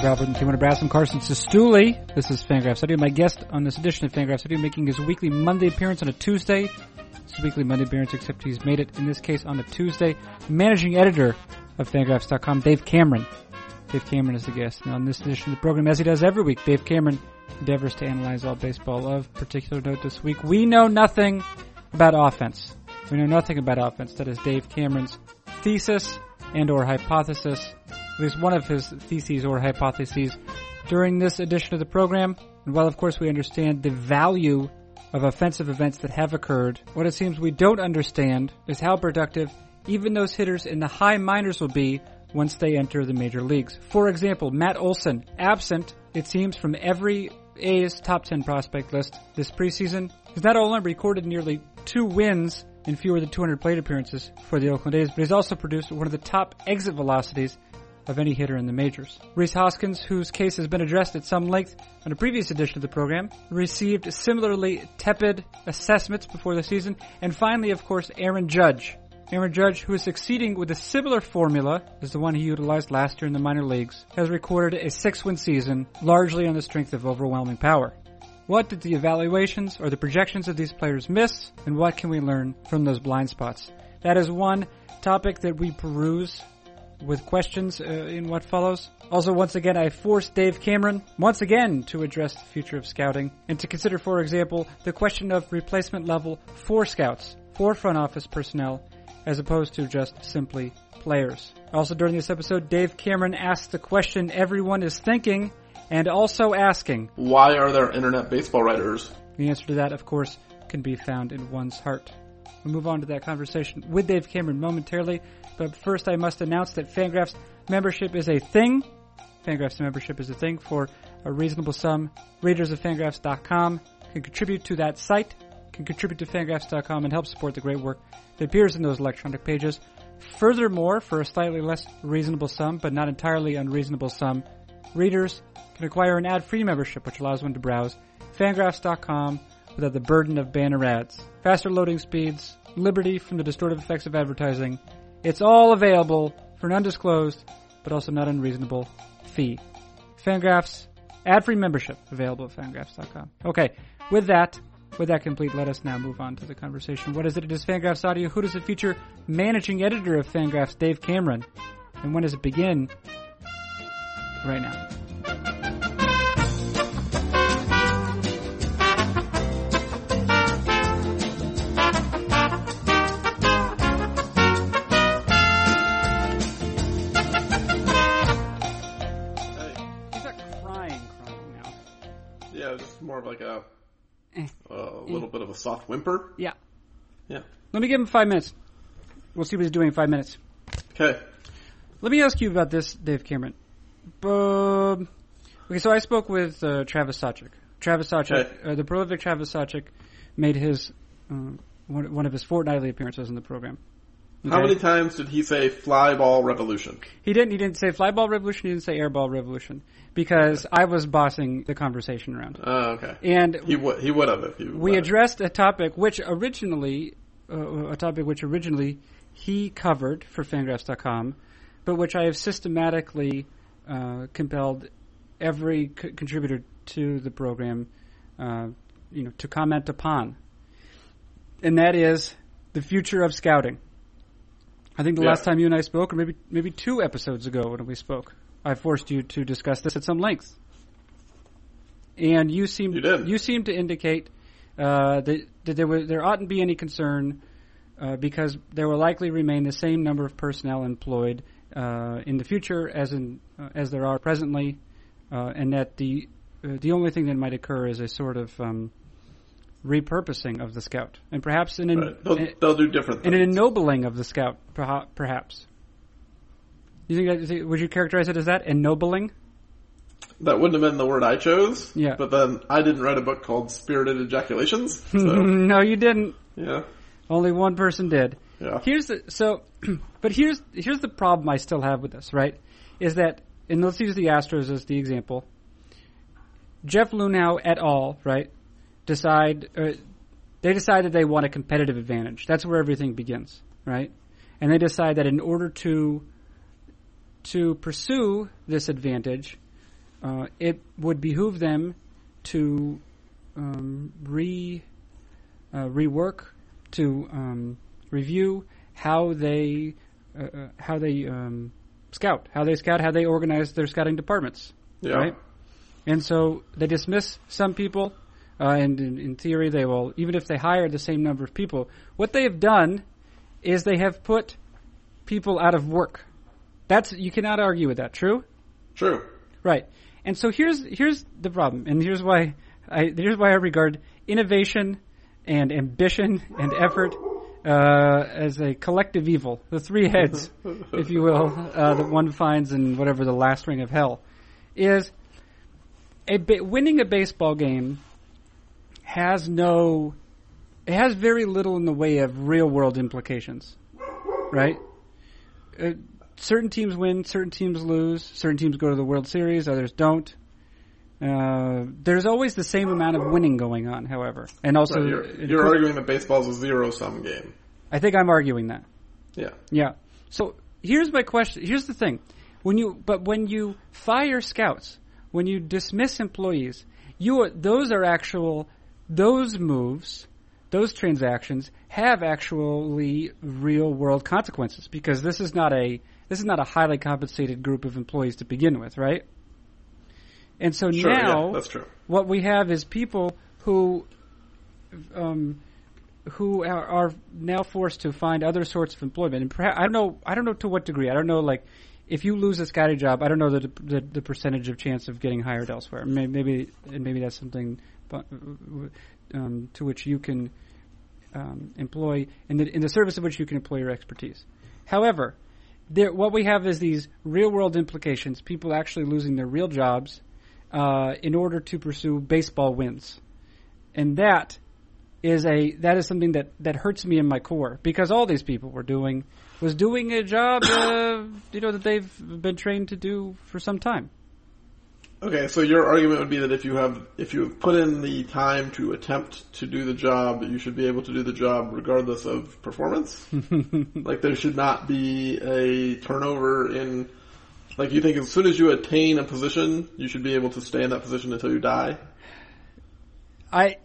Philip Albert and Timon Nebraska. I'm Carson Cistulli. This is Fangraphs Audio. My guest on this edition of Fangraphs Audio making his weekly Monday appearance on a Tuesday. His weekly Monday appearance, except he's made it in this case on a Tuesday. Managing editor of Fangraphs.com, Dave Cameron. Dave Cameron is the guest. And on this edition of the program, as he does every week, Dave Cameron endeavors to analyze all baseball. Of particular note this week, we know nothing about offense. We know nothing about offense. That is Dave Cameron's thesis and or hypothesis, at least one of his theses or hypotheses during this edition of the program. And while of course we understand the value of offensive events that have occurred, what it seems we don't understand is how productive even those hitters in the high minors will be once they enter the major leagues. For example, Matt Olson, absent, it seems, from every A's top 10 prospect list this preseason, has not only recorded nearly two wins in fewer than 200 plate appearances for the Oakland A's, but he's also produced one of the top exit velocities of any hitter in the majors. Rhys Hoskins, whose case has been addressed at some length on a previous edition of the program, received similarly tepid assessments before the season. And finally, of course, Aaron Judge. Aaron Judge, who is succeeding with a similar formula as the one he utilized last year in the minor leagues, has recorded a six-win season, largely on the strength of overwhelming power. What did the evaluations or the projections of these players miss, and what can we learn from those blind spots? That is one topic that we peruse with questions uh, in what follows. Also, once again, I forced Dave Cameron once again to address the future of scouting and to consider, for example, the question of replacement level for scouts, for front office personnel, as opposed to just simply players. Also, during this episode, Dave Cameron asked the question everyone is thinking and also asking, Why are there internet baseball writers? The answer to that, of course, can be found in one's heart. We'll move on to that conversation with Dave Cameron momentarily, but first I must announce that Fangraphs membership is a thing. Fangraphs membership is a thing for a reasonable sum. Readers of Fangraphs.com can contribute to that site, can contribute to Fangraphs.com and help support the great work that appears in those electronic pages. Furthermore, for a slightly less reasonable sum, but not entirely unreasonable sum, readers can acquire an ad-free membership, which allows one to browse fangraphs.com without the burden of banner ads. Faster loading speeds, liberty from the distortive effects of advertising. It's all available for an undisclosed, but also not unreasonable fee. Fangraphs ad-free membership available at fangraphs.com. Okay, with that, with that complete, let us now move on to the conversation. What is it? It is Fangraphs Audio. Who does it feature? Managing editor of Fangraphs, Dave Cameron. And when does it begin? Right now. A of a soft whimper. Yeah. Yeah. Let me give him five minutes. We'll see what he's doing in five minutes. Okay. Let me ask you about this, Dave Cameron. Um, okay, so I spoke with uh, Travis Sawchik. Travis Sawchik, Okay. uh, the prolific Travis Sawchik, made his uh, one, one of his fortnightly appearances in the program. How many times did he say fly ball revolution? He didn't. He didn't say fly ball revolution. He didn't say air ball revolution because I was bossing the conversation around. Oh, okay. And He would he would have if you. we addressed a topic which originally, uh, a topic which originally he covered for Fangraphs.com, but which I have systematically uh, compelled every c- contributor to the program, uh, you know, to comment upon, and that is the future of scouting. I think the Yeah. last time you and I spoke, or maybe maybe two episodes ago when we spoke, I forced you to discuss this at some length, and you seemed You you seemed to indicate uh, that, that there was there oughtn't be any concern uh, because there will likely remain the same number of personnel employed uh, in the future as in uh, as there are presently, uh, and that the uh, the only thing that might occur is a sort of um, repurposing of the scout, and perhaps an, en- Right. They'll, they'll do different and an ennobling of the scout, perhaps. You think, that, you think- would you characterize it as that ennobling? that wouldn't have been the word I chose. Yeah. But then I didn't write a book called Spirited Ejaculations. So no, you didn't. yeah. Only one person did. Yeah. Here's the so, but here's here's the problem I still have with this. Right, is that and let's use the Astros as the example. Jeff Luhnow et al. Right, decide uh, they decide that they want a competitive advantage. That's where everything begins. Right, and they decide that in order to to pursue this advantage, uh, it would behoove them to um, re uh, rework, to um, review how they uh, uh, how they um, scout, how they scout, how they organize their scouting departments. Yeah. Right? And so they dismiss some people, uh, and in, in theory, they will, even if they hire the same number of people, what they have done is they have put people out of work. That's you cannot argue with that. True, True. right? And so here's here's the problem, and here's why I here's why I regard innovation and ambition and effort uh, as a collective evil, the three heads, if you will, uh, that one finds in whatever the last ring of hell is. A ba- winning a baseball game has no, it has very little in the way of real world implications, right? Uh, certain teams win, certain teams lose, certain teams go to the World Series, others don't. Uh, there's always the same amount of winning going on, however, and also Right, you're, you're arguing that baseball's a zero sum game. I think I'm arguing that. Yeah. Yeah. So here's my question. Here's the thing. When you, but when you fire scouts, when you dismiss employees, you are, those are actual, those moves, those transactions have actually real world consequences because this is not a, this is not a highly compensated group of employees to begin with, right? And so Sure, now, yeah, that's true. what we have is people who um, who are, are now forced to find other sorts of employment. And perhaps I don't know. I don't know to what degree. I don't know. Like, if you lose a scouting job, I don't know the the, the percentage of chance of getting hired elsewhere. Maybe maybe, and maybe that's something um, to which you can um, employ in the in the service of which you can employ your expertise. However, there, what we have is these real world implications. People actually losing their real jobs uh, in order to pursue baseball wins, and that is a that is something that that hurts me in my core because all these people were doing was doing a job uh, you know that they've been trained to do for some time. Okay, so your argument would be that if you have if you have put in the time to attempt to do the job, you should be able to do the job regardless of performance. like there should not be a turnover in like you think as soon as you attain a position, you should be able to stay in that position until you die. I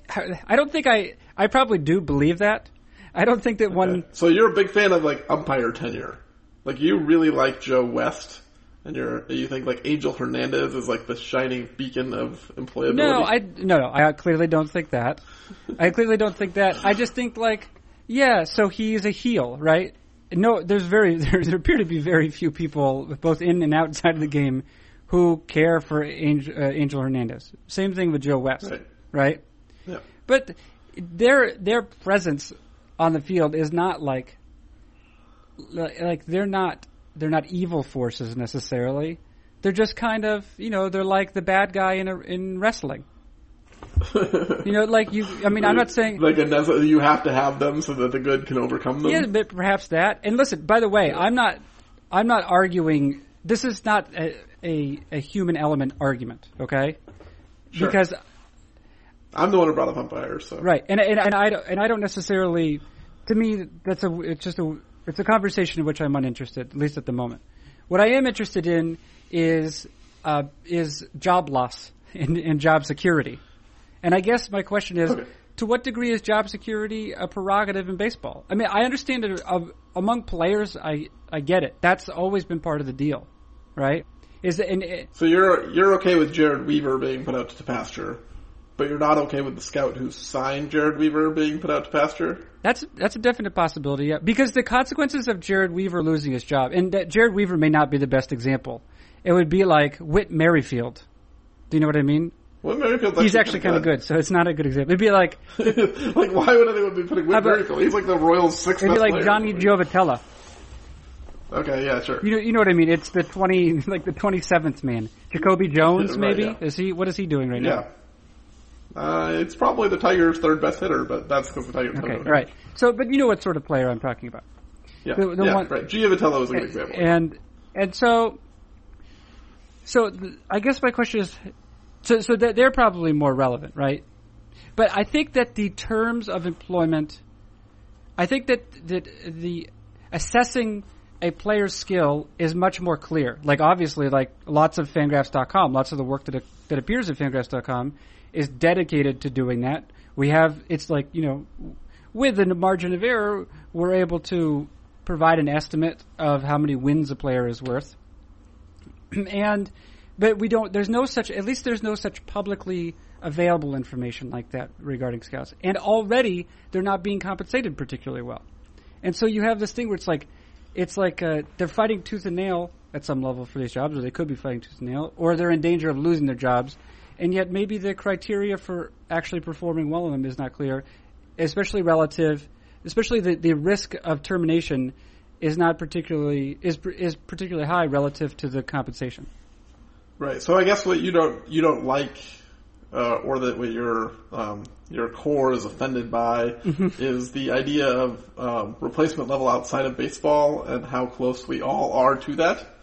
I don't think I I probably do believe that. I don't think that one So you're a big fan of like umpire tenure. Like you really like Joe West and you're you think like Angel Hernandez is like the shining beacon of employability. No, I no no. I clearly don't think that. I clearly don't think that. I just think like, yeah. So he's a heel, right? No, there's very there, there appear to be very few people, both in and outside of the game, who care for Angel, uh, Angel Hernandez. Same thing with Joe West, Right. right? Yeah. But their their presence on the field is not like like like they're not they're not evil forces necessarily. They're just kind of you know they're like the bad guy in a, in wrestling. You know, like you. I mean, I'm not saying. like a you have to have them so that the good can overcome them. Yeah, but perhaps that. And listen, by the way, I'm not. I'm not arguing. This is not a a, a human element argument. Okay. Sure. Because I'm the one who brought up umpires, so Right, and and, and I don't, and I don't necessarily. To me, that's a it's just a it's a conversation in which I'm uninterested, at least at the moment. What I am interested in is uh, is job loss and, and job security, and I guess my question is. Okay. To what degree is job security a prerogative in baseball? I mean, I understand it uh, among players. I I get it. That's always been part of the deal, right? Is and it, So you're you're okay with Jered Weaver being put out to pasture, but you're not okay with the scout who signed Jered Weaver being put out to pasture. That's that's a definite possibility, yeah. Because the consequences of Jered Weaver losing his job, and that Jered Weaver may not be the best example. It would be like Whit Merrifield. Do you know what I mean? Well, Merrifield's He's actually kind of good, so it's not a good example. It'd be like like, why would anyone be putting Whit about- Merrifield? He's like the Royals' sixth it'd be like. Johnny Giavotella. Okay, yeah, sure. You know, you know what I mean? It's the twenty, like the twenty seventh man, Jacoby Jones, Right, maybe. yeah. Is he? What is he doing right now? Yeah. Uh, it's probably the Tigers' third best hitter, but that's because the Tigers. Okay, know. right. So, but you know what sort of player I'm talking about. Yeah, The- the yeah, one- right. Giavotella is a good example. And and so so th- I guess my question is so so they're probably more relevant, right? But I think that the terms of employment I think that that the assessing a player's skill is much more clear. Like obviously, like lots of Fangraphs.com, lots of the work that that appears at Fangraphs.com is dedicated to doing that. We have it's like you know, with a margin of error, we're able to provide an estimate of how many wins a player is worth, and but we don't. There's no such. At least there's no such publicly available information like that regarding scouts. And already they're not being compensated particularly well. And so you have this thing where it's like, it's like uh, they're fighting tooth and nail at some level for these jobs, or they could be fighting tooth and nail, or they're in danger of losing their jobs. And yet maybe the criteria for actually performing well in them is not clear, especially relative, especially the, the risk of termination is not particularly is is particularly high relative to the compensation. Right. So I guess what you don't you don't like uh, or that what your um, your core is offended by mm-hmm. is the idea of um, replacement level outside of baseball and how close we all are to that.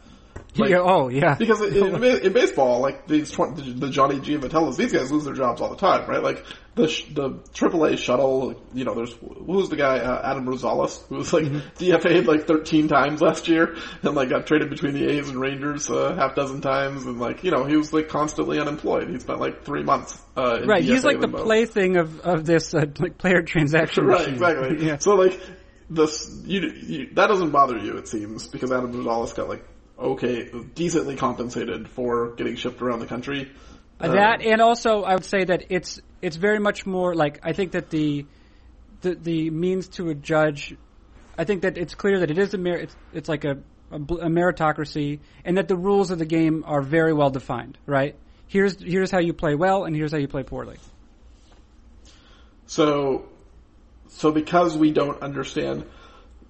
Like, yeah, oh, yeah. Because in, in, baseball, like these the Johnny Giavotellas, these guys lose their jobs all the time, right? Like the the AAA shuttle, you know, there's who's the guy uh, Adam Rosales who was like mm-hmm. DFA'd like 13 times last year and like got traded between the A's and Rangers a uh, half dozen times and like you know he was like constantly unemployed. He spent like three months. Uh, right, DFA he's like the plaything of of this uh, like player transaction. right, exactly. yeah. So like this you, you that doesn't bother you it seems because Adam Rosales got like okay, decently compensated for getting shipped around the country. Uh, that and also I would say that it's it's very much more like I think that the the the means to a judge. I think that it's clear that it is a mer- it's it's like a, a, a meritocracy and that the rules of the game are very well defined. Right? Here's here's how you play well and here's how you play poorly. So, so because we don't understand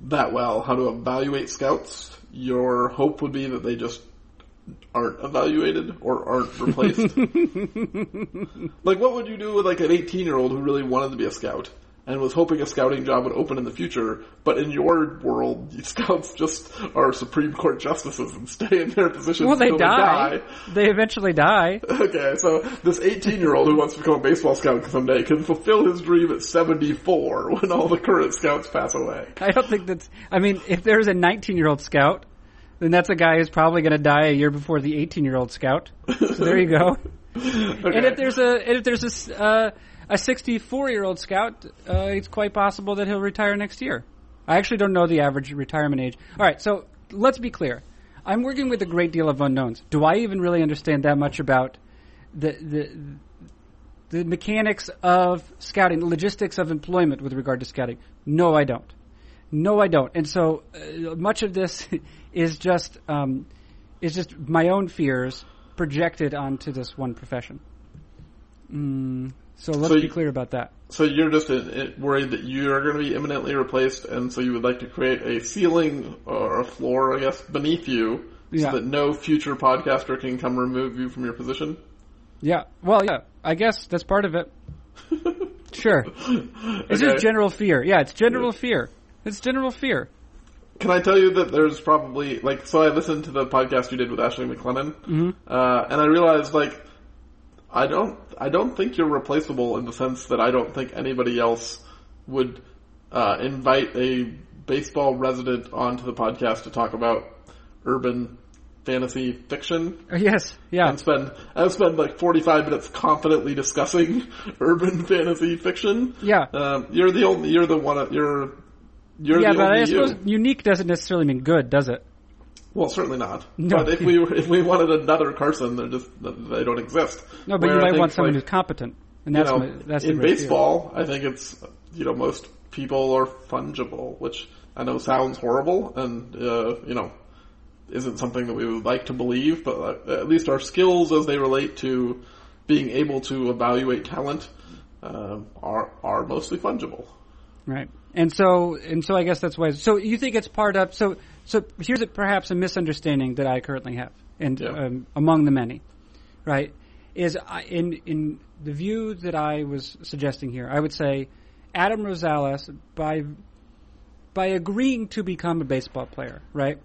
that well how to evaluate scouts, your hope would be that they just aren't evaluated or aren't replaced. like, what would you do with like an 18 year old who really wanted to be a scout and was hoping a scouting job would open in the future? But in your world, scouts just are Supreme Court justices and stay in their positions. Well, they die. they die. They eventually die. Okay, so this 18 year old who wants to become a baseball scout someday can fulfill his dream at 74 when all the current scouts pass away. I don't think that's. I mean, if there's a 19 year old scout then that's a guy who's probably going to die a year before the 18 year old scout. So there you go. okay. And if there's a and if there's a uh, a 64 year old scout, uh, it's quite possible that he'll retire next year. I actually don't know the average retirement age. All right, so let's be clear. I'm working with a great deal of unknowns. Do I even really understand that much about the the the mechanics of scouting, logistics of employment with regard to scouting? No, I don't. No, I don't. And so uh, much of this is just um, is just my own fears projected onto this one profession. Mm, so let's so be clear about that. So you're just worried that you are going to be imminently replaced, and so you would like to create a ceiling or a floor, I guess, beneath you, so that no future podcaster can come remove you from your position. Yeah. Well, yeah. I guess that's part of it. sure. It's okay. just general fear. Yeah, it's general yeah. fear. It's general fear. Can I tell you that there's probably like so I listened to the podcast you did with Ashley MacLennan, mm-hmm. uh, and I realized like I don't I don't think you're replaceable in the sense that I don't think anybody else would uh, invite a baseball resident onto the podcast to talk about urban fantasy fiction. Uh, yes, yeah. And spend I spend like forty five minutes confidently discussing urban fantasy fiction. Yeah. Um, you're the only you're the one you're you're yeah, but I suppose you. unique doesn't necessarily mean good, does it? Well, certainly not. No. But if we if we wanted another Carson, they're just they don't exist. No, but Where you might want someone like, who's competent, and that's you know, my, that's in baseball. I think it's you know most people are fungible, which I know sounds horrible, and uh, you know isn't something that we would like to believe, but at least our skills as they relate to being able to evaluate talent uh, are are mostly fungible. Right. And so, and so I guess that's why. So you think it's part of, so, so here's a, perhaps a misunderstanding that I currently have, and yeah. um, among the many, right? Is I, in in the view that I was suggesting here, I would say Adam Rosales by by agreeing to become a baseball player, right,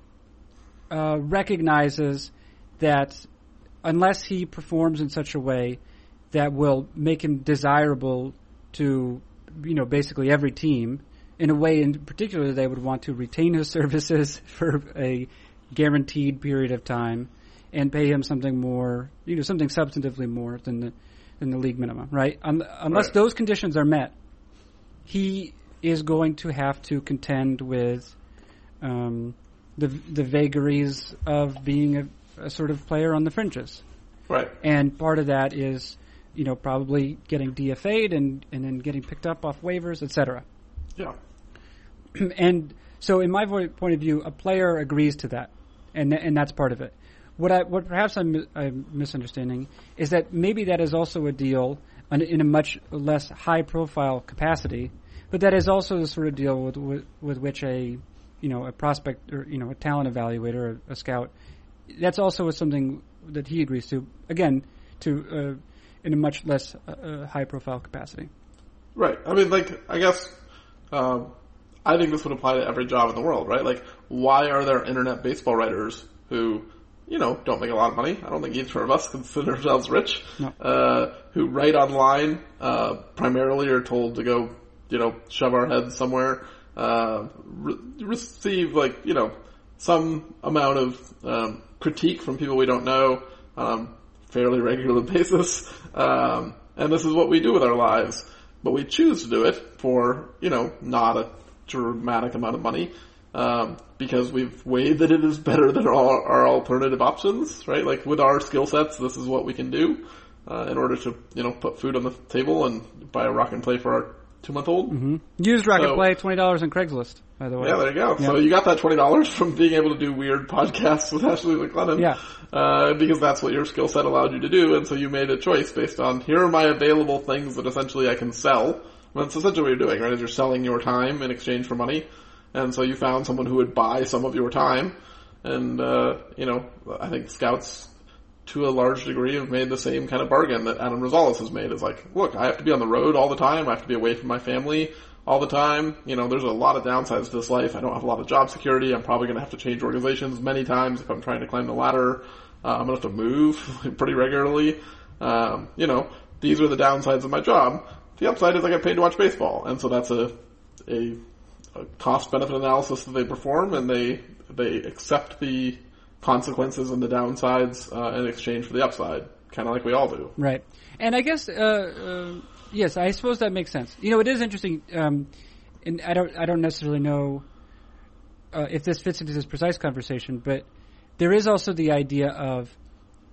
uh, recognizes that unless he performs in such a way that will make him desirable to you know basically every team in a way, in particular, they would want to retain his services for a guaranteed period of time and pay him something more, you know, something substantively more than the than the league minimum, right? Un- unless Right. those conditions are met, he is going to have to contend with um, the the vagaries of being a, a sort of player on the fringes, Right. and part of that is, you know, probably getting DFA'd and and then getting picked up off waivers, et cetera. Yeah. and so, in my vo- point of view, a player agrees to that, and th- and that's part of it. What I what perhaps I'm, I'm misunderstanding is that maybe that is also a deal in a much less high profile capacity, but that is also the sort of deal with, with with which a you know a prospect or you know a talent evaluator, a, a scout, that's also something that he agrees to. Again, to uh, in a much less uh, uh, high profile capacity. Right. I mean, like, I guess, um, I think this would apply to every job in the world, right? Like, why are there internet baseball writers who, you know, don't make a lot of money? I don't think either of us consider ourselves rich. No. Uh, who write online, uh, primarily are told to go, you know, shove our heads somewhere, uh, re- receive like, you know, some amount of, um, critique from people we don't know, um, fairly regular basis. Um, and this is what we do with our lives. But we choose to do it for, you know, not a dramatic amount of money. Um, because we've weighed that it is better than all our alternative options, right? Like with our skill sets, this is what we can do, uh, in order to, you know, put food on the table and buy a rock and play for our two month old. Mm-hmm. Used Rocket So- Play, twenty dollars on Craigslist, by the way. Yeah, there you go. So you got that twenty dollars from being able to do weird podcasts with Ashley MacLennan. Yeah. Uh, because that's what your skill set allowed you to do, and so you made a choice based on here are my available things that essentially I can sell. That's essentially what you're doing, right? Is you're selling your time in exchange for money, and so you found someone who would buy some of your time, and uh, you know, I think scouts to a large degree have made the same kind of bargain that Adam Rosales has made. Is like, look, I have to be on the road all the time. I have to be away from my family all the time. You know, there's a lot of downsides to this life. I don't have a lot of job security. I'm probably going to have to change organizations many times if I'm trying to climb the ladder. Uh, I'm going to have to move pretty regularly. Um, you know, these are the downsides of my job. The upside is I get paid to watch baseball, and so that's a a, a cost benefit analysis that they perform, and they they accept the consequences and the downsides uh, in exchange for the upside, kind of like we all do. Right. And I guess, uh, uh, yes, I suppose that makes sense. You know, it is interesting, um, and I don't, I don't necessarily know uh, if this fits into this precise conversation, but there is also the idea of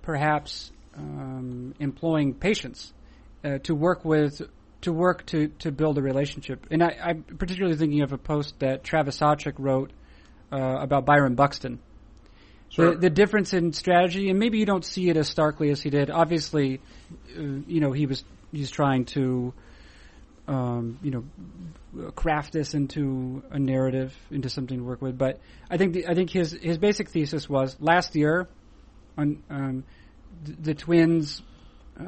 perhaps um, employing patience uh, to work with, to work to, to build a relationship. And I, I'm particularly thinking of a post that Travis Sawchik wrote uh, about Byron Buxton. Sure. The, the difference in strategy, and maybe you don't see it as starkly as he did. Obviously, uh, you know he was he's trying to, um, you know, craft this into a narrative, into something to work with. But I think the, I think his his basic thesis was last year, on um, the, the Twins uh,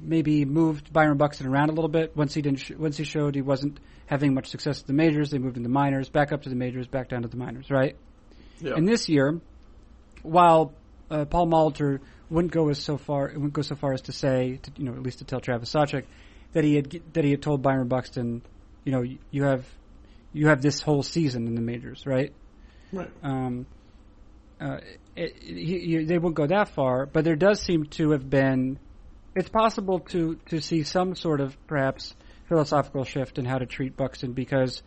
maybe moved Byron Buxton around a little bit once he didn't sh- once he showed he wasn't having much success at the majors. They moved into minors, back up to the majors, back down to the minors, right? yeah. And this year, while uh, Paul Molitor wouldn't go as so far, wouldn't go so far as to say, to, you know, at least to tell Travis Sawchik that he had that he had told Byron Buxton, you know, you, have you have this whole season in the majors, right? right. Um, uh, it, he, he, they won't go that far, but there does seem to have been. It's possible to to see some sort of perhaps philosophical shift in how to treat Buxton because.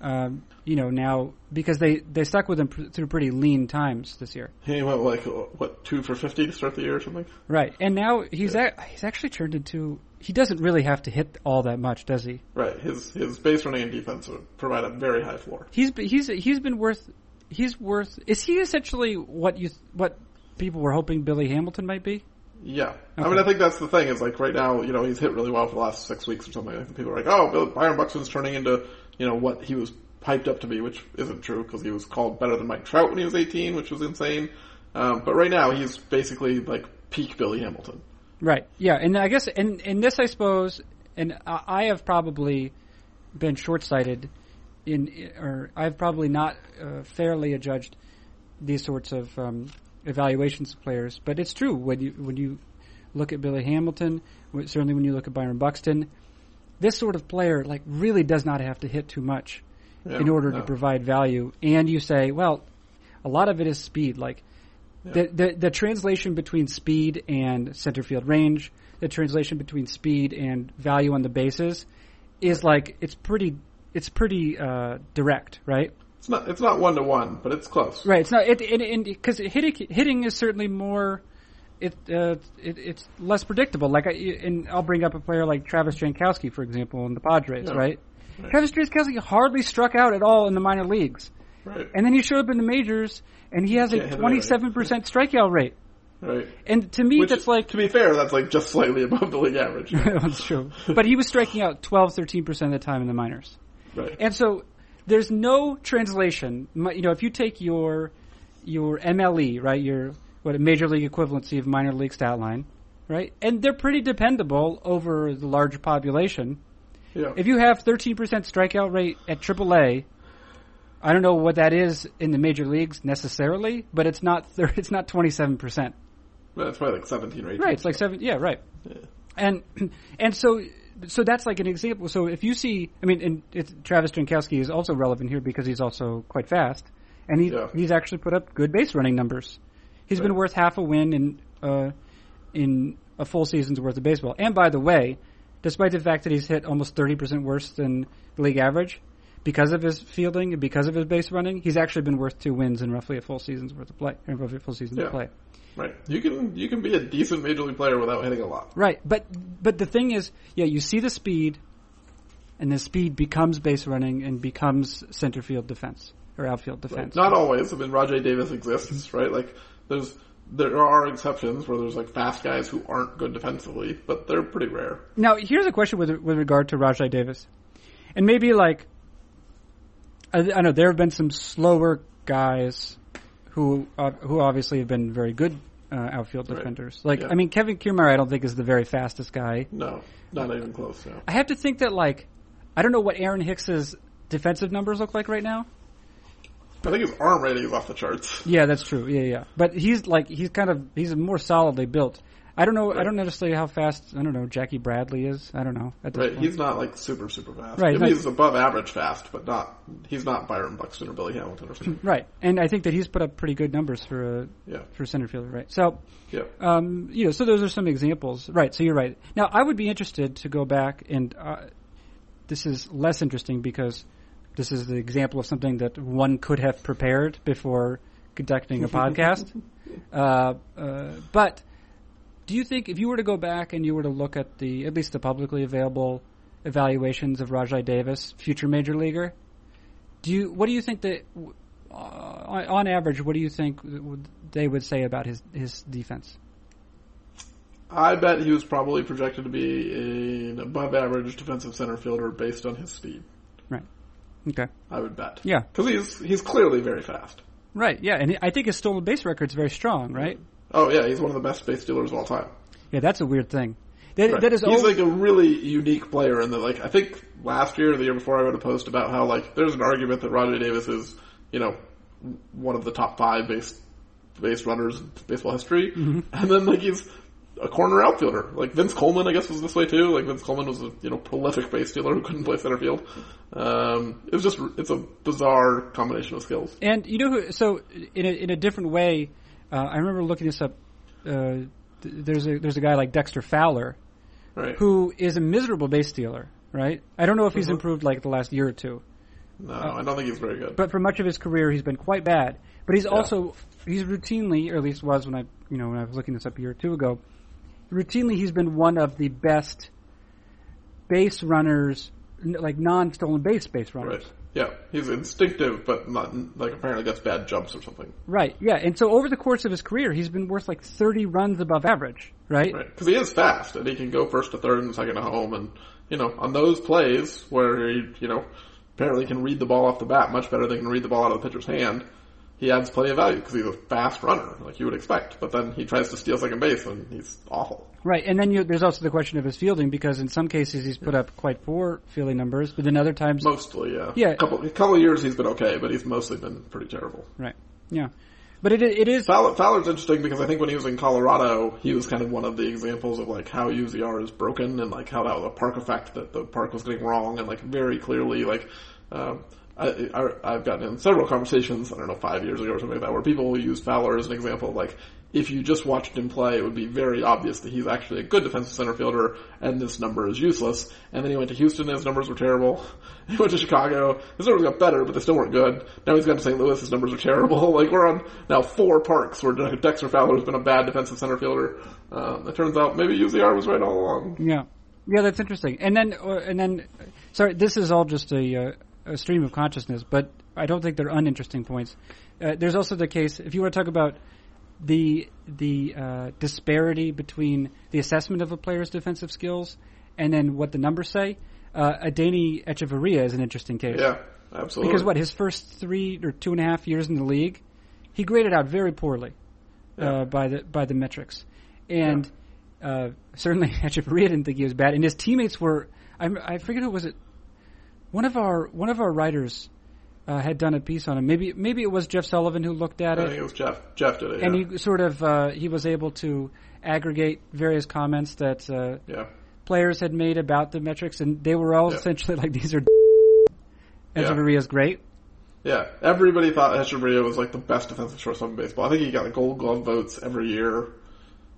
Um, you know now because they they stuck with him pr- through pretty lean times this year, He went like what two for fifty to start the year or something. right? And now he's a, he's actually turned into he doesn't really have to hit all that much, does he? Right. His his base running and defense would provide a very high floor. He's he's he's been worth he's worth is he essentially what you what people were hoping Billy Hamilton might be? Yeah. I mean, I think that's the thing is like right now, you know, he's hit really well for the last six weeks or something. I think people are like, oh, Bill, Byron Buxton's turning into, you know, what he was hyped up to be, which isn't true because he was called better than Mike Trout when he was 18, which was insane. Um, but right now he's basically like peak Billy Hamilton. Right. Yeah, and I guess in in this, I suppose, and I I have probably been short sighted in, or I've probably not uh, fairly adjudged these sorts of um, evaluations of players. But it's true when you when you look at Billy Hamilton, certainly when you look at Byron Buxton, this sort of player like really does not have to hit too much, Yeah, in order no. to provide value, and you say, well, a lot of it is speed. Like the, the the translation between speed and center field range, the translation between speed and value on the bases, is like it's pretty it's pretty uh, direct, right? It's not it's not one to one, but it's close. Right. It's not it because hitting hitting is certainly more. It, uh, it it's less predictable. Like, I, and I'll bring up a player like Travis Jankowski, for example, in the Padres, Yeah. right? Right. Travis Jankowski hardly struck out at all in the minor leagues, Right. and then he showed up in the majors, and he has a twenty-seven percent strikeout rate. Right. And to me, Which, that's like to be fair, that's like just slightly above the league average. that's true. But he was striking out 12, 13 percent of the time in the minors. right. And so there's no translation. You know, if you take your your MLE, right, your what a major league equivalency of minor league stat line, right, and they're pretty dependable over the larger population. yeah. If you have 13% strikeout rate at AAA, I don't know what that is in the major leagues necessarily, but it's not thir- it's not 27%. But it's probably like 17 or 18. Right, it's like seven. Yeah, right. Yeah. And and so so that's like an example. So if you see, I mean, and it's, Travis Jankowski is also relevant here because he's also quite fast, and he Yeah. he's actually put up good base running numbers. He's been worth half a win in uh, in a full season's worth of baseball. And by the way, despite the fact that he's hit almost thirty percent worse than the league average, because of his fielding and because of his base running, he's actually been worth two wins in roughly a full season's worth of play, or roughly a full season's Yeah. of play. Right. You can you can be a decent major league player without hitting a lot. Right, but but the thing is, yeah, you see the speed, and the speed becomes base running and becomes center field defense or outfield defense. Not always. I mean, Rajai Davis exists, right? Like, there's there are exceptions where there's like fast guys who aren't good defensively, but they're pretty rare. Now, here's a question with with regard to Rajai Davis, and maybe like I, I know there have been some slower guys who uh, who obviously have been very good uh, outfield Right. defenders. Like Yeah. I mean, Kevin Kiermaier, I don't think is the very fastest guy. No, not even close. No. I have to think that like I don't know what Aaron Hicks's defensive numbers look like right now. I think his arm rating is off the charts. Yeah, that's true. Yeah, yeah. But he's like he's kind of he's more solidly built. I don't know. I don't know necessarily how fast. I don't know. Jackie Bradley is. I don't know. Right. point. He's not like super super fast. Right, like- he's above average fast, but not. He's not Byron Buxton or Billy Hamilton or something. right, and I think that he's put up pretty good numbers for a Yeah. for center fielder. Right. So, Yeah. um, you know, so those are some examples. Right. So you're right. Now I would be interested to go back and uh, this is less interesting because this is the example of something that one could have prepared before conducting a podcast. Uh, uh, but do you think if you were to go back and you were to look at the at least the publicly available evaluations of Rajai Davis, future major leaguer, do you what do you think that uh, on on average what do you think they would say about his his defense? I bet he was probably projected to be an above average defensive center fielder based on his speed. Right. Okay. I would bet. Yeah. Because he's he's clearly very fast. Right. Yeah, and I think his stolen base record is very strong. Right. Oh yeah, he's one of the best base stealers of all time. Yeah, that's a weird thing. That, Right. that is he's always, like a really unique player in that like I think last year or the year before I wrote a post about how like there's an argument that Rajai Davis is, you know, one of the top five base base runners in baseball history. Mm-hmm. And then like he's a corner outfielder. Like Vince Coleman I guess was this way too. Like Vince Coleman was a you know prolific base stealer who couldn't play center field. Um it was just it's a bizarre combination of skills. And you know, who, so in a, in a different way, uh, I remember looking this up. Uh, th- there's a there's a guy like Dexter Fowler Right. who is a miserable base stealer. Right. I don't know if he's Mhm. improved like the last year or two, no, I don't think he's very good. but for much of his career, he's been quite bad. But he's also he's routinely, or at least was when I you know when I was looking this up a year or two ago, routinely he's been one of the best base runners, like non-stolen base base runners. right. Yeah. He's instinctive but not like apparently gets bad jumps or something. Right, yeah. And so over the course of his career, he's been worth like 30 runs above average, right? Right, because he is fast and he can go first to third and second to home, and you know on those plays where he you know apparently can read the ball off the bat much better than he can read the ball out of the pitcher's hand. He adds plenty of value because he's a fast runner, like you would expect. But then he tries to steal second base and he's awful. Right, and then you, there's also the question of his fielding because in some cases he's put up quite poor fielding numbers, but in other times, Mostly, yeah. Yeah. A couple, a couple of years he's been okay, but he's mostly been pretty terrible. right, yeah. But it it is Fowler, Fowler's interesting because I think when he was in Colorado, he was kind of one of the examples of like how UZR is broken and like how that was a park effect that the park was getting wrong and like very clearly like um, I, I've gotten in several conversations, I don't know, five years ago or something like that, where people will use Fowler as an example. Like, if you just watched him play, it would be very obvious that he's actually a good defensive center fielder, and this number is useless. And then he went to Houston, and his numbers were terrible. He went to Chicago, his numbers got better, but they still weren't good. Now he's gone to St. Louis, his numbers are terrible. Like, we're on now four parks where Dexter Fowler has been a bad defensive center fielder. Um, it turns out maybe UZR was right all along. Yeah. Yeah, that's interesting. And then, and then, sorry, this is all just a, uh, a stream of consciousness, but I don't think they're uninteresting points. Uh, there's also the case, if you want to talk about the the uh, disparity between the assessment of a player's defensive skills and then what the numbers say, uh, Adeiny Hechavarria is an interesting case. Yeah, absolutely. Because what his first three or two and a half years in the league, he graded out very poorly uh, by the by the metrics, and uh, certainly Hechavarria didn't think he was bad, and his teammates were. I, I forget who was it. One of our one of our writers uh, had done a piece on him. Maybe maybe it was Jeff Sullivan who looked at I it think it was Jeff. Jeff did it. and yeah. he sort of uh, he was able to aggregate various comments that uh, yeah. players had made about the metrics, and they were all Yeah. essentially like these are. Yeah. Hechavarria's great. Yeah, everybody thought Hechavarria was like the best defensive shortstop in baseball. I think he got like Gold Glove votes every year.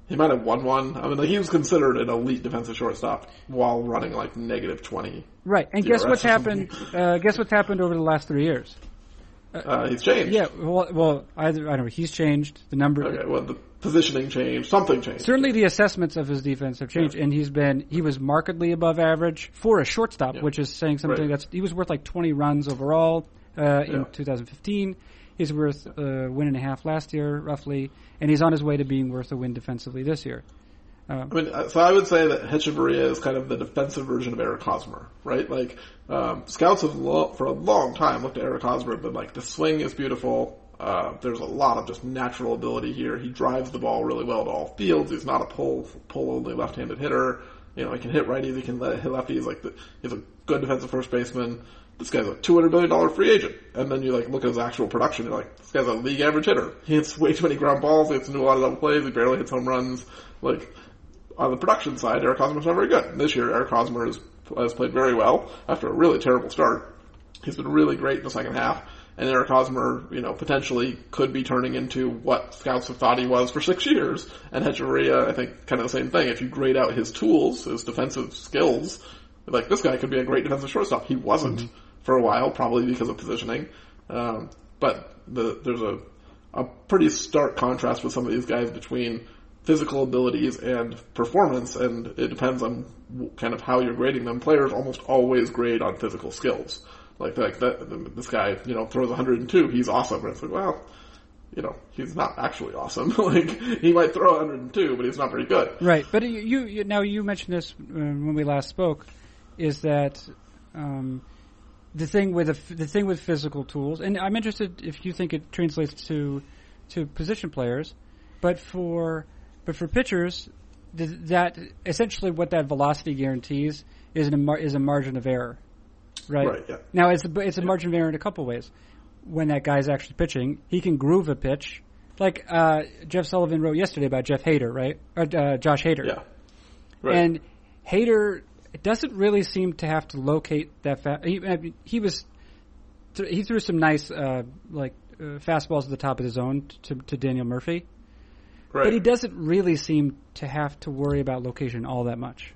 He might have won one. I mean, like he was considered an elite defensive shortstop while running like negative twenty. Right, and guess DRS what's happened? Uh, guess what's happened over the last three years? Uh, he's changed. Yeah, well, well, either I don't know. He's changed the number. Okay. Well, the positioning changed. Something changed. Certainly, the assessments of his defense have changed, and he's been he was markedly above average for a shortstop, Yeah. which is saying something. Right. That's he was worth like 20 runs overall uh, in Yeah. 2015. He's worth a win and a half last year, roughly, and he's on his way to being worth a win defensively this year. I mean, uh, so I would say that Hechavarria is kind of the defensive version of Eric Hosmer, right? Like, um, scouts have lo- for a long time looked at Eric Hosmer been like, the swing is beautiful. Uh, there's a lot of just natural ability here. He drives the ball really well to all fields. He's not a pull pull only left-handed hitter. You know, he can hit righties. He can hit lefties. Like, the, he's a good defensive first baseman. This guy's a two hundred billion dollar free agent, and then you like look at his actual production. You're like, this guy's a league average hitter. He hits way too many ground balls. He hits into a lot of double plays. He barely hits home runs. Like, on the production side, Eric Hosmer's not very good. This year, Eric Hosmer has, has played very well after a really terrible start. He's been really great in the second half, and Eric Hosmer, you know, potentially could be turning into what scouts have thought he was for six years. And Hechavarria, I think, kind of the same thing. If you grade out his tools, his defensive skills, like this guy could be a great defensive shortstop. He wasn't mm-hmm. For a while, probably because of positioning. Um, but the, there's a a pretty stark contrast with some of these guys between physical abilities and performance, and it depends on kind of how you're grading them. Players almost always grade on physical skills. Like, like that, this guy, you know, throws 102, he's awesome. And it's like, well, you know, he's not actually awesome. like, he might throw 102, but he's not very good. Right, but you, you, now you mentioned this uh, when we last spoke, is that um, the thing with a, the thing with physical tools, and I'm interested if you think it translates to to position players, but for but for pitchers, th- that essentially what that velocity guarantees is an, is a margin of error, right? Right, yeah. Now it's a, it's a margin of error in a couple ways. When that guy's actually pitching, he can groove a pitch, like uh, Jeff Sullivan wrote yesterday about Jeff Hader, right? Or uh, Josh Hader. Yeah. Right. And Hader doesn't really seem to have to locate that fast. He, I mean, he was th- he threw some nice uh, like uh, fastballs at the top of the zone to, to Daniel Murphy, right. but he doesn't really seem to have to worry about location all that much.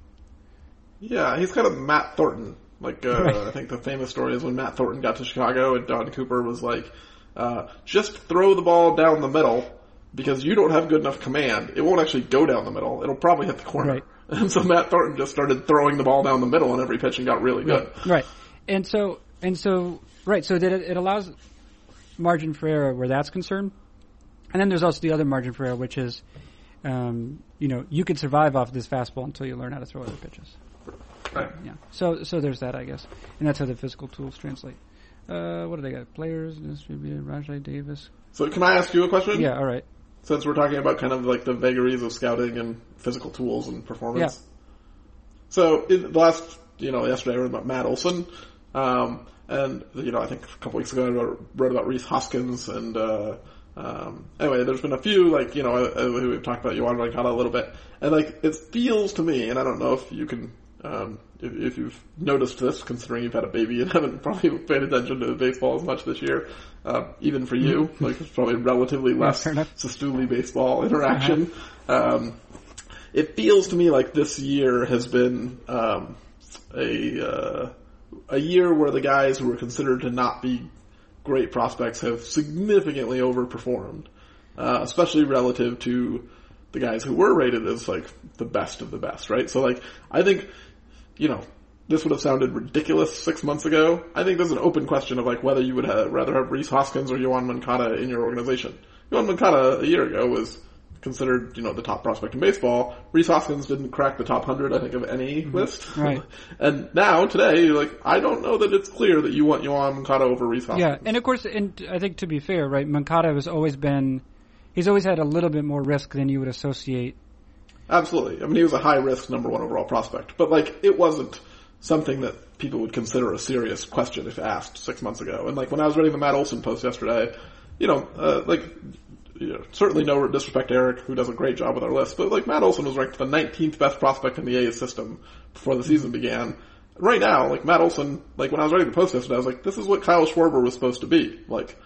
Yeah, he's kind of Matt Thornton. Like, uh, Right. I think the famous story is when Matt Thornton got to Chicago and Don Cooper was like, uh, just throw the ball down the middle because you don't have good enough command. It won't actually go down the middle. It'll probably hit the corner. Right. And so Matt Thornton just started throwing the ball down the middle on every pitch and got really good. Right. And so and so right. So that it, it allows margin for error where that's concerned, and then there's also the other margin for error, which is, um, you know, you can survive off this fastball until you learn how to throw other pitches. Right. Yeah. So so there's that, I guess, and that's how the physical tools translate. Uh, what do they got? Players distributed. Rajai Davis. So can I ask you a question? Yeah. All right. Since we're talking about kind of like the vagaries of scouting and physical tools and performance. Yeah. So in the last, you know, yesterday I wrote about Matt Olson, um, and you know I think a couple weeks ago I wrote, wrote about Rhys Hoskins and uh, um, anyway, there's been a few like you know uh, we've talked about Yoan Moncada a little bit, and like it feels to me, and I don't know if you can um, if, if you've noticed this, considering you've had a baby and haven't probably paid attention to baseball as much this year, uh, even for you, Mm-hmm. like it's probably relatively less. Cistulli baseball interaction. Um, it feels to me like this year has been um, a uh, a year where the guys who were considered to not be great prospects have significantly overperformed, uh, especially relative to the guys who were rated as like the best of the best, right? So like, I think, you know, this would have sounded ridiculous six months ago. I think there's an open question of like whether you would have, rather have Rhys Hoskins or Yoan Moncada in your organization. Yoan Moncada a year ago was considered, you know, the top prospect in baseball. Rhys Hoskins didn't crack the top hundred, I think, of any list. Mm-hmm. Right. and now, today, like, I don't know that it's clear that you want Yoan Moncada over Rhys Hoskins. Yeah, and of course, and I think to be fair, right, Moncada has always been, he's always had a little bit more risk than you would associate. Absolutely. I mean, he was a high risk number one overall prospect, but like, it wasn't something that people would consider a serious question if asked six months ago. And like, when I was reading the Matt Olson post yesterday, you know, uh, like, you know, certainly no disrespect to Eric, who does a great job with our list, but like, Matt Olson was ranked the 19th best prospect in the A's system before the season began. Right now, like, Matt Olson, like, when I was writing the post yesterday, I was like, this is what Kyle Schwarber was supposed to be. Like,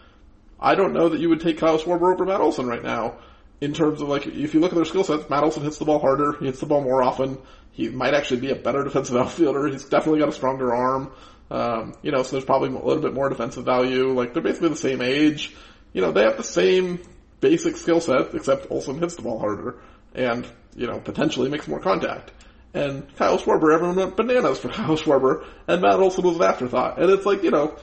I don't know that you would take Kyle Schwarber over Matt Olson right now. In terms of like, if you look at their skill sets, Matt Olson hits the ball harder, he hits the ball more often, he might actually be a better defensive outfielder, he's definitely got a stronger arm, um, you know, so there's probably a little bit more defensive value, like they're basically the same age, you know, they have the same basic skill set, except Olson hits the ball harder, and, you know, potentially makes more contact. And Kyle Schwarber, everyone went bananas for Kyle Schwarber, and Matt Olson was an afterthought. And it's like, you know,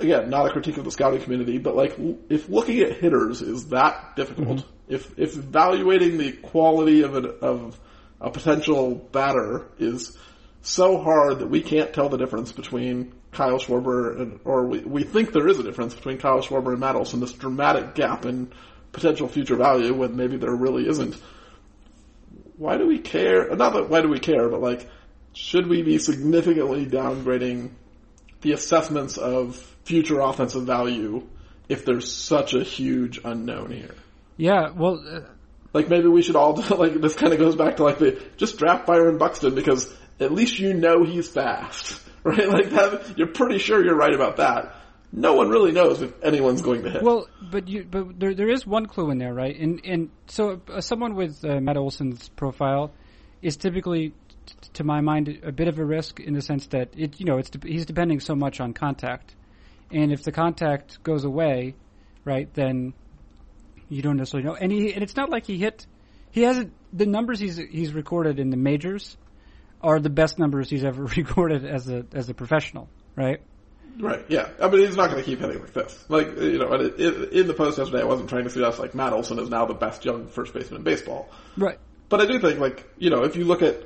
again, not a critique of the scouting community, but like, if looking at hitters is that difficult, mm-hmm. if, if evaluating the quality of a, of a potential batter is so hard that we can't tell the difference between Kyle Schwarber and, or we, we think there is a difference between Kyle Schwarber and Matt Olson, this dramatic gap in potential future value when maybe there really isn't. Why do we care? Not that why do we care, but like, should we be significantly downgrading the assessments of future offensive value if there's such a huge unknown here? Yeah, well, uh, Like maybe we should all like this kind of goes back to like the just draft Byron Buxton because at least you know he's fast, right? Like that, you're pretty sure you're right about that. No one really knows if anyone's going to hit. well, but you, but there, there is one clue in there, right? And and so uh, someone with uh, Matt Olson's profile is typically, to my mind, a bit of a risk in the sense that it, you know, it's de- he's depending so much on contact, and if the contact goes away, right, then you don't necessarily know. And he, and it's not like he hit, he hasn't the numbers he's he's recorded in the majors are the best numbers he's ever recorded as a as a professional, right? Right, yeah. I mean, he's not going to keep hitting like this. Like, you know, and it, it, in the post yesterday, I wasn't trying to suggest like Matt Olson is now the best young first baseman in baseball. Right. But I do think, like, you know, if you look at,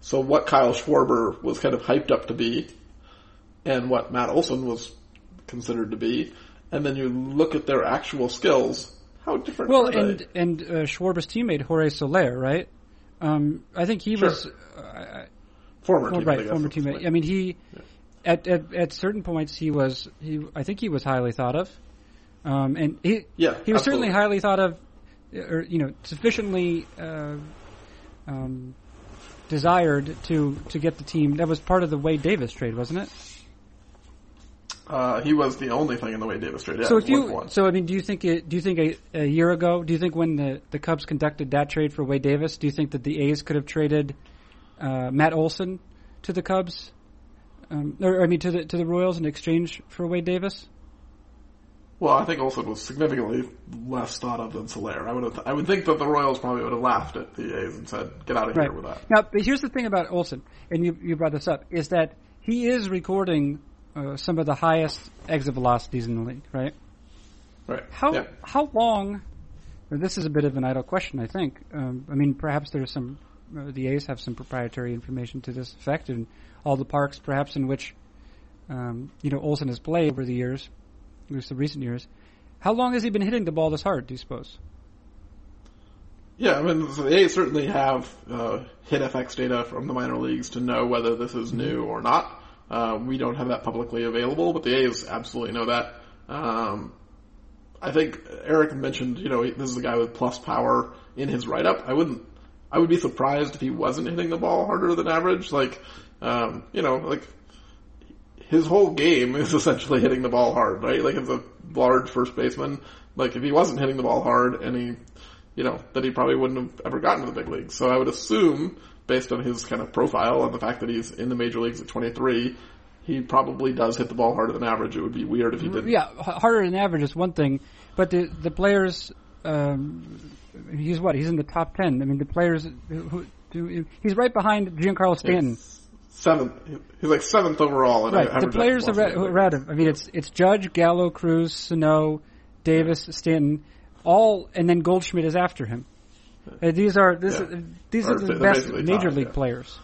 so what Kyle Schwarber was kind of hyped up to be, and what Matt Olson was considered to be, and then you look at their actual skills, how different Well, and and uh, Schwarber's teammate Jorge Soler, right? Um, I think he Sure. was uh, Former well, teammate, I right, former teammate. I mean, he at, at at certain points he was he I think he was highly thought of, um, and he Yeah, he was certainly highly thought of, or you know sufficiently uh, um, desired to to get the team. That was part of the Wade Davis trade, wasn't it? Uh, he was the only thing in the Wade Davis trade. Yeah, so if you one. so I mean, do you think it, do you think a, a year ago? Do you think when the the Cubs conducted that trade for Wade Davis, do you think that the A's could have traded uh, Matt Olson to the Cubs, um, or I mean to the to the Royals in exchange for Wade Davis? Well, I think Olson was significantly less thought of than Soler. I would have, I would think that the Royals probably would have laughed at the A's and said, "Get out of here with that." Now, but here's the thing about Olson, and you you brought this up, is that he is recording uh, some of the highest exit velocities in the league, right? Right? How Yeah. how long? This is a bit of an idle question, I think. Um, I mean, perhaps there's some. Uh, the A's have some proprietary information to this effect, and all the parks, perhaps in which um, you know Olson has played over the years, at least the recent years. How long has he been hitting the ball this hard? Do you suppose? Yeah, I mean, so the A's certainly have uh, HITf/x data from the minor leagues to know whether this is new or not. Uh, we don't have that publicly available, but the A's absolutely know that. Um, I think Eric mentioned, you know, this is a guy with plus power in his write-up. I wouldn't I would be surprised if he wasn't hitting the ball harder than average. Like, um, you know, like his whole game is essentially hitting the ball hard, right? Like as a large first baseman, like if he wasn't hitting the ball hard and he, you know, that he probably wouldn't have ever gotten to the big leagues. So I would assume, based on his kind of profile and the fact that he's in the major leagues at 23, he probably does hit the ball harder than average. It would be weird if he didn't. Yeah, harder than average is one thing, but the the players, um, he's what? He's in the top ten. I mean, the players who, who he's right behind Giancarlo Stanton. Seventh, he's like seventh overall. In right, the players around him. I mean, it's it's Judge, Gallo, Cruz, Sano, Davis, Stanton, all, and then Goldschmidt is after him. Uh, these are this, yeah. uh, these or are the best major top, league yeah. players.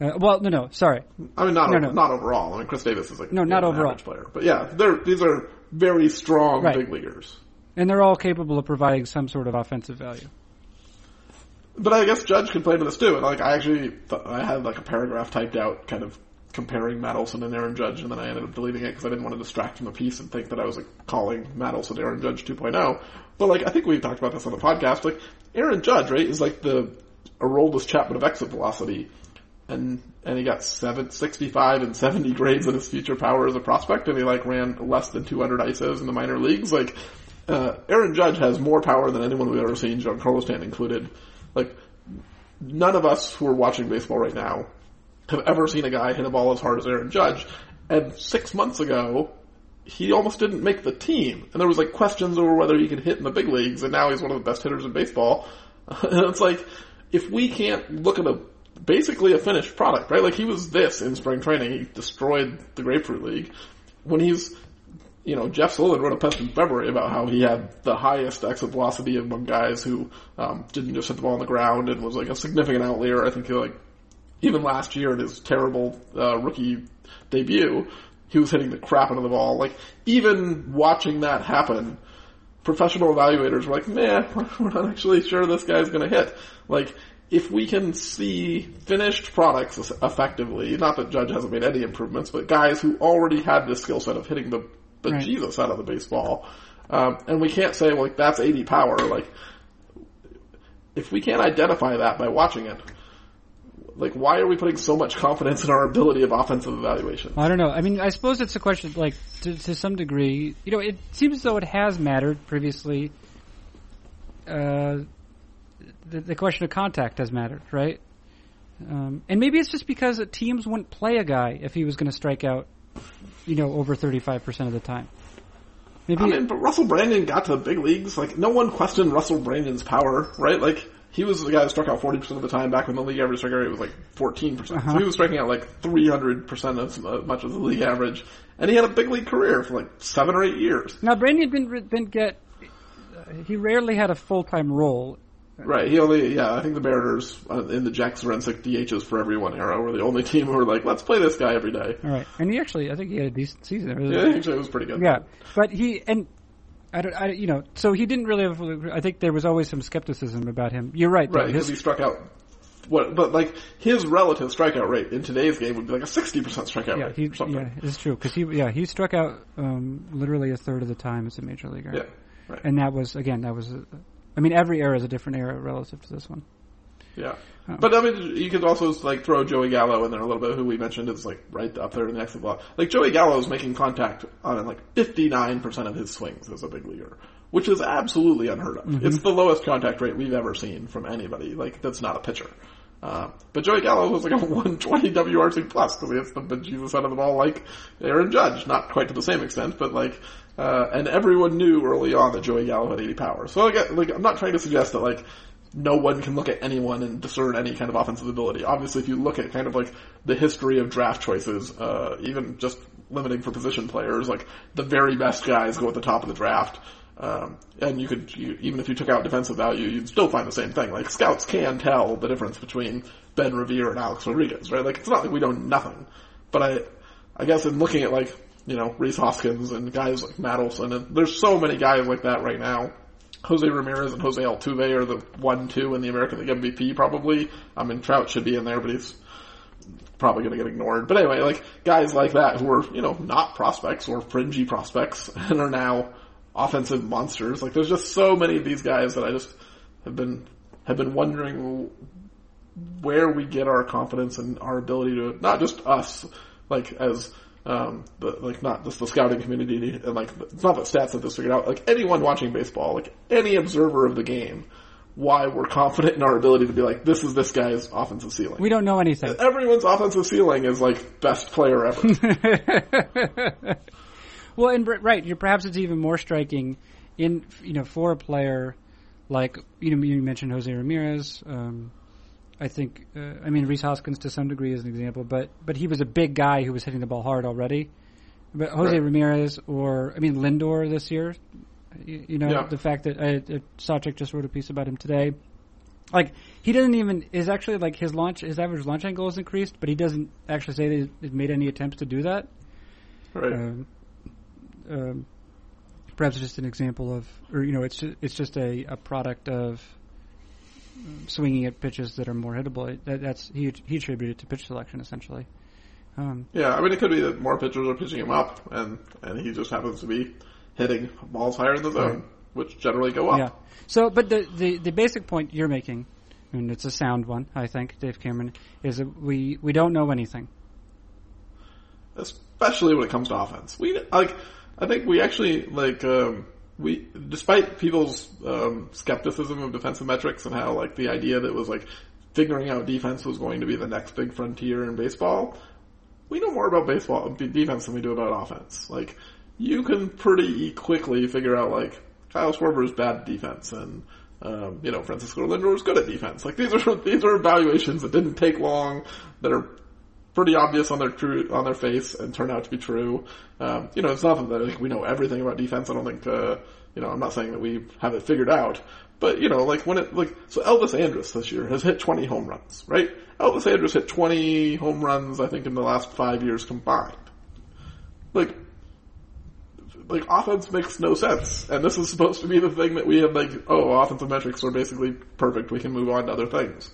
Uh, well, no, no, sorry. I mean, not no, no. not overall. I mean, Chris Davis is like no, not overall player, but yeah, they're these are very strong right. big leaguers, and they're all capable of providing some sort of offensive value. But I guess Judge could play to this too. And like, I actually I had like a paragraph typed out, kind of comparing Matt Olson and Aaron Judge, and then I ended up deleting it because I didn't want to distract from the piece and think that I was like calling Matt Olson Aaron Judge 2.0. But like, I think we talked about this on the podcast. Like, Aaron Judge, right, is like the Aroldis Chapman of exit velocity and and he got seven, 65 and 70 grades in his future power as a prospect, and he like ran less than 200 ISOs in the minor leagues. Like, uh, Aaron Judge has more power than anyone we've ever seen, Giancarlo Stanton included. None of us who are watching baseball right now have ever seen a guy hit a ball as hard as Aaron Judge. And six months ago, he almost didn't make the team. And there was like questions over whether he could hit in the big leagues, and now he's one of the best hitters in baseball. and it's like, if we can't look at a basically a finished product, right? Like he was this in spring training. He destroyed the Grapefruit League. When he's, you know, Jeff Sullivan wrote a post in February about how he had the highest exit velocity among guys who um, didn't just hit the ball on the ground and was like a significant outlier. I think like even last year in his terrible uh, rookie debut, he was hitting the crap out of the ball. Like even watching that happen, professional evaluators were like, "Man, we're not actually sure this guy's going to hit." Like if we can see finished products effectively, not that Judge hasn't made any improvements, but guys who already had this skill set of hitting the bejesus right. out of the baseball, um, and we can't say like that's 80 power. Like if we can't identify that by watching it, like why are we putting so much confidence in our ability of offensive evaluation? I don't know. I mean, I suppose it's a question like to, to some degree. You know, it seems as though it has mattered previously. Uh, the, the question of contact has mattered, right? Um, and maybe it's just because teams wouldn't play a guy if he was going to strike out, you know, over 35% of the time. Maybe I mean, but Russell Branyan got to the big leagues. Like, no one questioned Russell Branyan's power, right? Like, he was the guy that struck out 40% of the time back when the league average strikeout rate was like 14%. Uh-huh. So he was striking out like 300% as much as the league average. And he had a big league career for like seven or eight years. Now, Branyan didn't, didn't get, he rarely had a full-time role Right. He only, yeah, I think the Mariners uh, in the Jack Zduriencik DHs for everyone era were the only team who were like, let's play this guy every day. All right. And he actually, I think he had a decent season. Yeah, actually it was pretty good. Yeah. But he, and I don't, I, you know, so he didn't really have, I think there was always some skepticism about him. You're right. Right. Because he struck out what, but like his relative strikeout rate in today's game would be like a sixty percent strikeout yeah, rate. He, yeah, it's true because he yeah he struck out um, literally a third of the time as a major leaguer. Yeah, right. And that was again that was I mean, every era is a different era relative to this one. Yeah. Oh. But I mean, you could also like throw Joey Gallo in there a little bit, who we mentioned is like right up there in the exit block. Like Joey Gallo is making contact on like 59% of his swings as a big leaguer, which is absolutely unheard of. Mm-hmm. It's the lowest contact rate we've ever seen from anybody. Like that's not a pitcher. Uh, but Joey Gallo was like a 120 WRC plus because he hits the bejesus out of the ball like Aaron Judge. Not quite to the same extent, but like, uh, and everyone knew early on that Joey Gallo had 80 power. So like, like, I'm not trying to suggest that like, no one can look at anyone and discern any kind of offensive ability. Obviously, if you look at kind of like the history of draft choices, uh, even just limiting for position players, like the very best guys go at the top of the draft. Um, and you could, you, even if you took out defensive value, you'd still find the same thing. Like scouts can tell the difference between Ben Revere and Alex Rodriguez, right? Like it's not like we know nothing. But I, I guess in looking at like, you know, Rhys Hoskins and guys like Matt Olson, and there's so many guys like that right now. Jose Ramirez and Jose Altuve are the one, two in the American League MVP probably. I mean, Trout should be in there, but he's probably going to get ignored. But anyway, like guys like that who are, you know, not prospects or fringy prospects and are now offensive monsters. Like there's just so many of these guys that I just have been have been wondering where we get our confidence and our ability to not just us, like as um, the, like not just the scouting community and like it's not the stats that this figured out. Like anyone watching baseball, like any observer of the game, why we're confident in our ability to be like, this is this guy's offensive ceiling. We don't know anything. Everyone's offensive ceiling is like best player ever. well, and right, you're perhaps it's even more striking in you know for a player like you know you mentioned Jose Ramirez. Um, I think uh, I mean Rhys Hoskins to some degree is an example, but but he was a big guy who was hitting the ball hard already. But Jose right. Ramirez or I mean Lindor this year, you, you know yeah. the fact that uh, uh, Sawchik just wrote a piece about him today. Like he doesn't even is actually like his launch his average launch angle is increased, but he doesn't actually say that he's made any attempts to do that. Right. Um, um, perhaps just an example of, or you know, it's just, it's just a, a product of swinging at pitches that are more hittable. That, that's he he attributed to pitch selection essentially. Um, yeah, I mean it could be that more pitchers are pitching him up, and and he just happens to be hitting balls higher in the zone, right. which generally go up. Yeah. So, but the, the the basic point you're making, and it's a sound one, I think, Dave Cameron, is that we we don't know anything. Especially when it comes to offense, we like. I think we actually like. Um, we, despite people's um, skepticism of defensive metrics and how like the idea that was like figuring out defense was going to be the next big frontier in baseball, we know more about baseball defense than we do about offense. Like you can pretty quickly figure out like Kyle Schwarber's bad defense and um, you know Francisco Lindor is good at defense. Like these are these are evaluations that didn't take long that are pretty obvious on their on their face and turn out to be true. Um, you know, it's not that like, we know everything about defense. I don't think uh, you know. I'm not saying that we have it figured out, but you know, like when it like so Elvis Andrus this year has hit 20 home runs, right? Elvis Andrus hit 20 home runs, I think, in the last five years combined. Like. Like offense makes no sense, and this is supposed to be the thing that we have like, oh, offensive metrics are basically perfect. We can move on to other things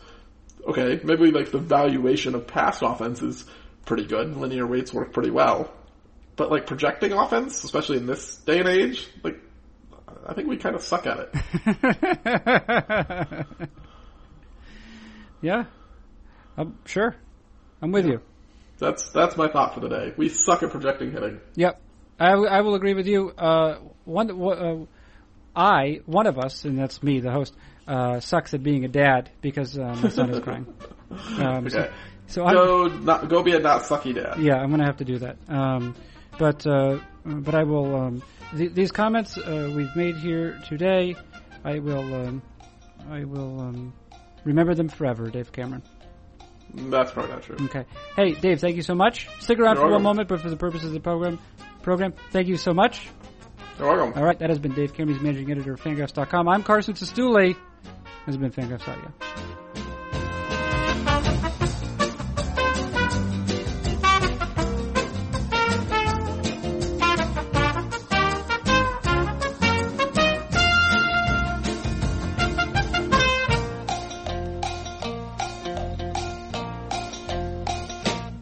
okay, maybe like the valuation of past offense is pretty good. Linear weights work pretty well. But like projecting offense, especially in this day and age, like I think we kind of suck at it. yeah, I'm sure. I'm with yeah. you. That's that's my thought for the day. We suck at projecting hitting. Yep, I, w- I will agree with you. Uh, one, uh, I, one of us, and that's me, the host uh, sucks at being a dad because uh, my son is crying. Um, okay. So, so go not, go be a not sucky dad. Yeah, I'm gonna have to do that. Um, but uh, but I will. Um, th- these comments uh, we've made here today, I will um, I will um, remember them forever, Dave Cameron. That's probably not true. Okay. Hey, Dave, thank you so much. Stick around You're for welcome. one moment, but for the purposes of the program, program, thank you so much. You're welcome. All right, that has been Dave Cameron's managing editor of Fangraphs.com. I'm Carson Cistulli. Has been Fangraphs Audio.